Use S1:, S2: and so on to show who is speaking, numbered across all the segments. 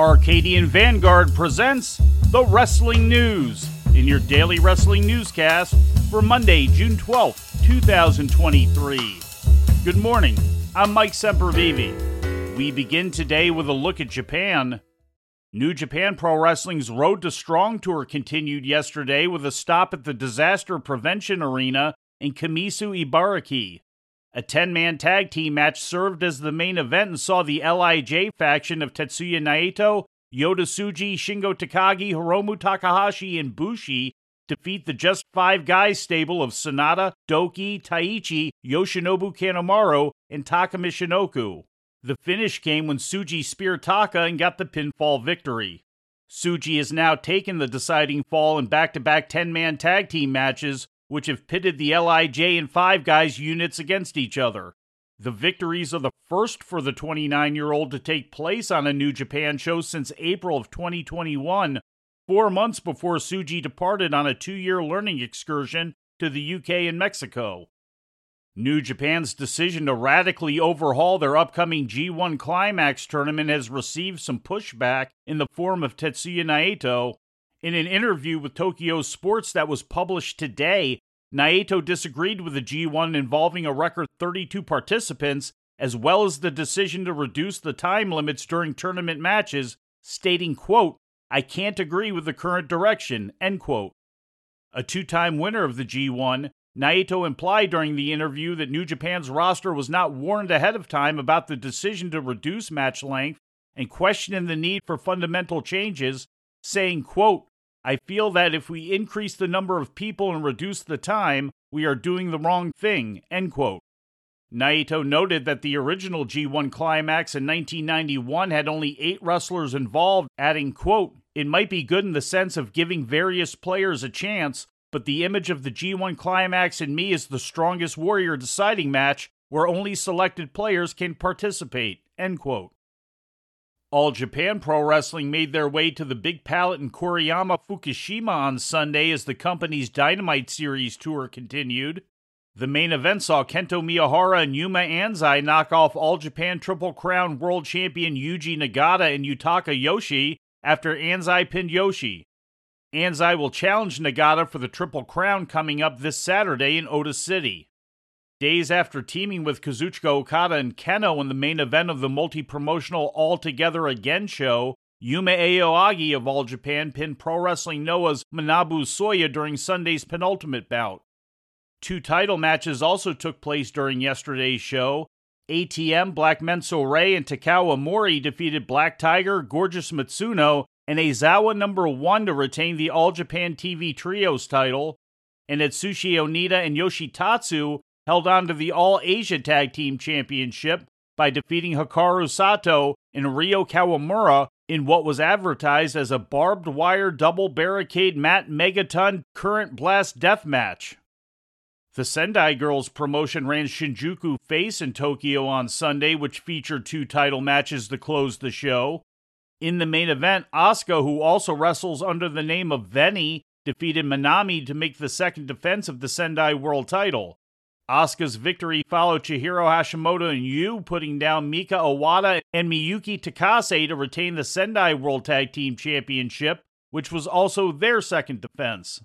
S1: Arcadian Vanguard presents the Wrestling News in your daily wrestling newscast for Monday, June 12th, 2023. Good morning. I'm Mike Sempervive. We begin today with a look at Japan. New Japan Pro Wrestling's Road to Strong tour continued yesterday with a stop at the Disaster Prevention Arena in Kamisu Ibaraki. A 10 man tag team match served as the main event and saw the LIJ faction of Tetsuya Naito, Yota Tsuji, Shingo Takagi, Hiromu Takahashi, and Bushi defeat the Just Five Guys stable of Sanada, Douki, Taichi, Yoshinobu Kanemaru, and Taka Michinoku. The finish came when Tsuji speared Taka and got the pinfall victory. Tsuji has now taken the deciding fall in back to back 10 man tag team matches, which have pitted the LIJ and Five Guys units against each other. The victories are the first for the 29 year old to take place on a New Japan show since April of 2021, four months before Tsuji departed on a two year learning excursion to the UK and Mexico. New Japan's decision to radically overhaul their upcoming G1 Climax tournament has received some pushback in the form of Tetsuya Naito, in an interview with Tokyo Sports that was published today, Naito disagreed with the G1 involving a record 32 participants, as well as the decision to reduce the time limits during tournament matches, stating, quote, I can't agree with the current direction, end quote. A two time winner of the G1, Naito implied during the interview that New Japan's roster was not warned ahead of time about the decision to reduce match length and questioning the need for fundamental changes, saying, quote, I feel that if we increase the number of people and reduce the time, we are doing the wrong thing. End quote. Naito noted that the original G1 climax in 1991 had only eight wrestlers involved, adding, quote, It might be good in the sense of giving various players a chance, but the image of the G1 climax in me is the strongest warrior deciding match where only selected players can participate. End quote. All Japan Pro Wrestling made their way to the Big Palette in Koriyama, Fukushima on Sunday as the company's Dynamite Series tour continued. The main event saw Kento Miyahara and Yuma Anzai knock off All Japan Triple Crown World Champion Yuji Nagata and Yutaka Yoshie after Anzai pinned Yoshie. Anzai will challenge Nagata for the Triple Crown coming up this Saturday in Ota City. Days after teaming with Kazuchika Okada and Kenoh in the main event of the multi promotional All Together Again show, Yuma Aoyagi of All Japan pinned Pro Wrestling Noah's Manabu Soya during Sunday's penultimate bout. Two title matches also took place during yesterday's show. ATM Black Menso Ray and Takao Mori defeated Black Tiger, Gorgeous Mitsuno, and Aizawa number one to retain the All Japan TV Trios title. And Atsushi Onita and Yoshitatsu held on to the All Asia Tag Team Championship by defeating Hikaru Sato and Ryo Kawamura in what was advertised as a barbed wire double barricade mat megaton current blast death match. The Sendai Girls promotion ran Shinjuku Face in Tokyo on Sunday, which featured two title matches to close the show. In the main event, Asuka, who also wrestles under the name of Veny, defeated Manami to make the second defense of the Sendai World title. Asuka's victory followed Chihiro Hashimoto and Yu putting down Mika Iwata and Miyuki Takase to retain the Sendai World Tag Team Championship, which was also their second defense.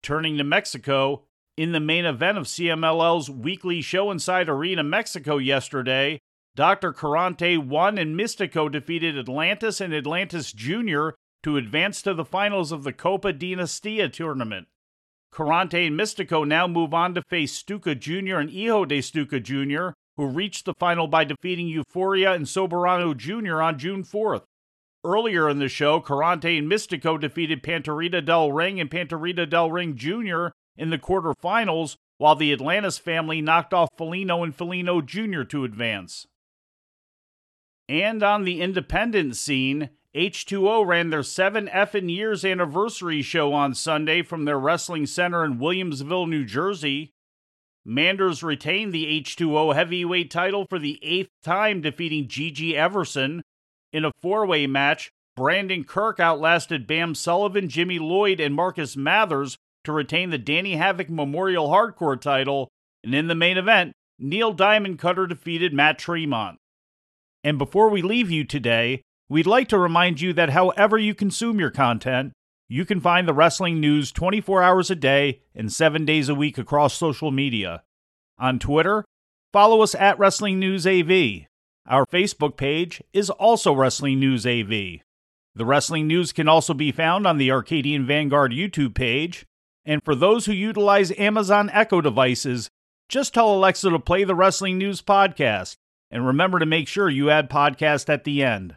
S1: Turning to Mexico, in the main event of CMLL's weekly show inside Arena Mexico yesterday, Dr. Karonte won and Místico defeated Atlantis and Atlantis Jr. to advance to the finals of the Copa Dinastia tournament. Karonte and Místico now move on to face Stuka Jr. and Hijo de Stuka Jr., who reached the final by defeating Euforia and Soberano Jr. on June 4th. Earlier in the show, Karonte and Místico defeated Panterita del Ring and Panterita del Ring Jr. in the quarterfinals, while the Atlantis family knocked off Felino and Felino Jr. to advance. And on the independent scene, H2O ran their 7 effing years anniversary show on Sunday from their wrestling center in Williamstown, New Jersey. Manders retained the H2O heavyweight title for the eighth time, defeating Gigi Everson. In a four way match, Brandon Kirk outlasted Bam Sullivan, Jimmy Lloyd, and Marcus Mathers to retain the Danny Havoc Memorial Hardcore title. And in the main event, Neil Diamond Cutter defeated Matt Tremont. And before we leave you today, We'd like to remind you that however you consume your content, you can find the wrestling news 24 hours a day and 7 days a week across social media. On Twitter, follow us at Wrestling News AV. Our Facebook page is also Wrestling News AV. The wrestling news can also be found on the Arcadian Vanguard YouTube page. And for those who utilize Amazon Echo devices, just tell Alexa to play the Wrestling News podcast. And remember to make sure you add podcast at the end.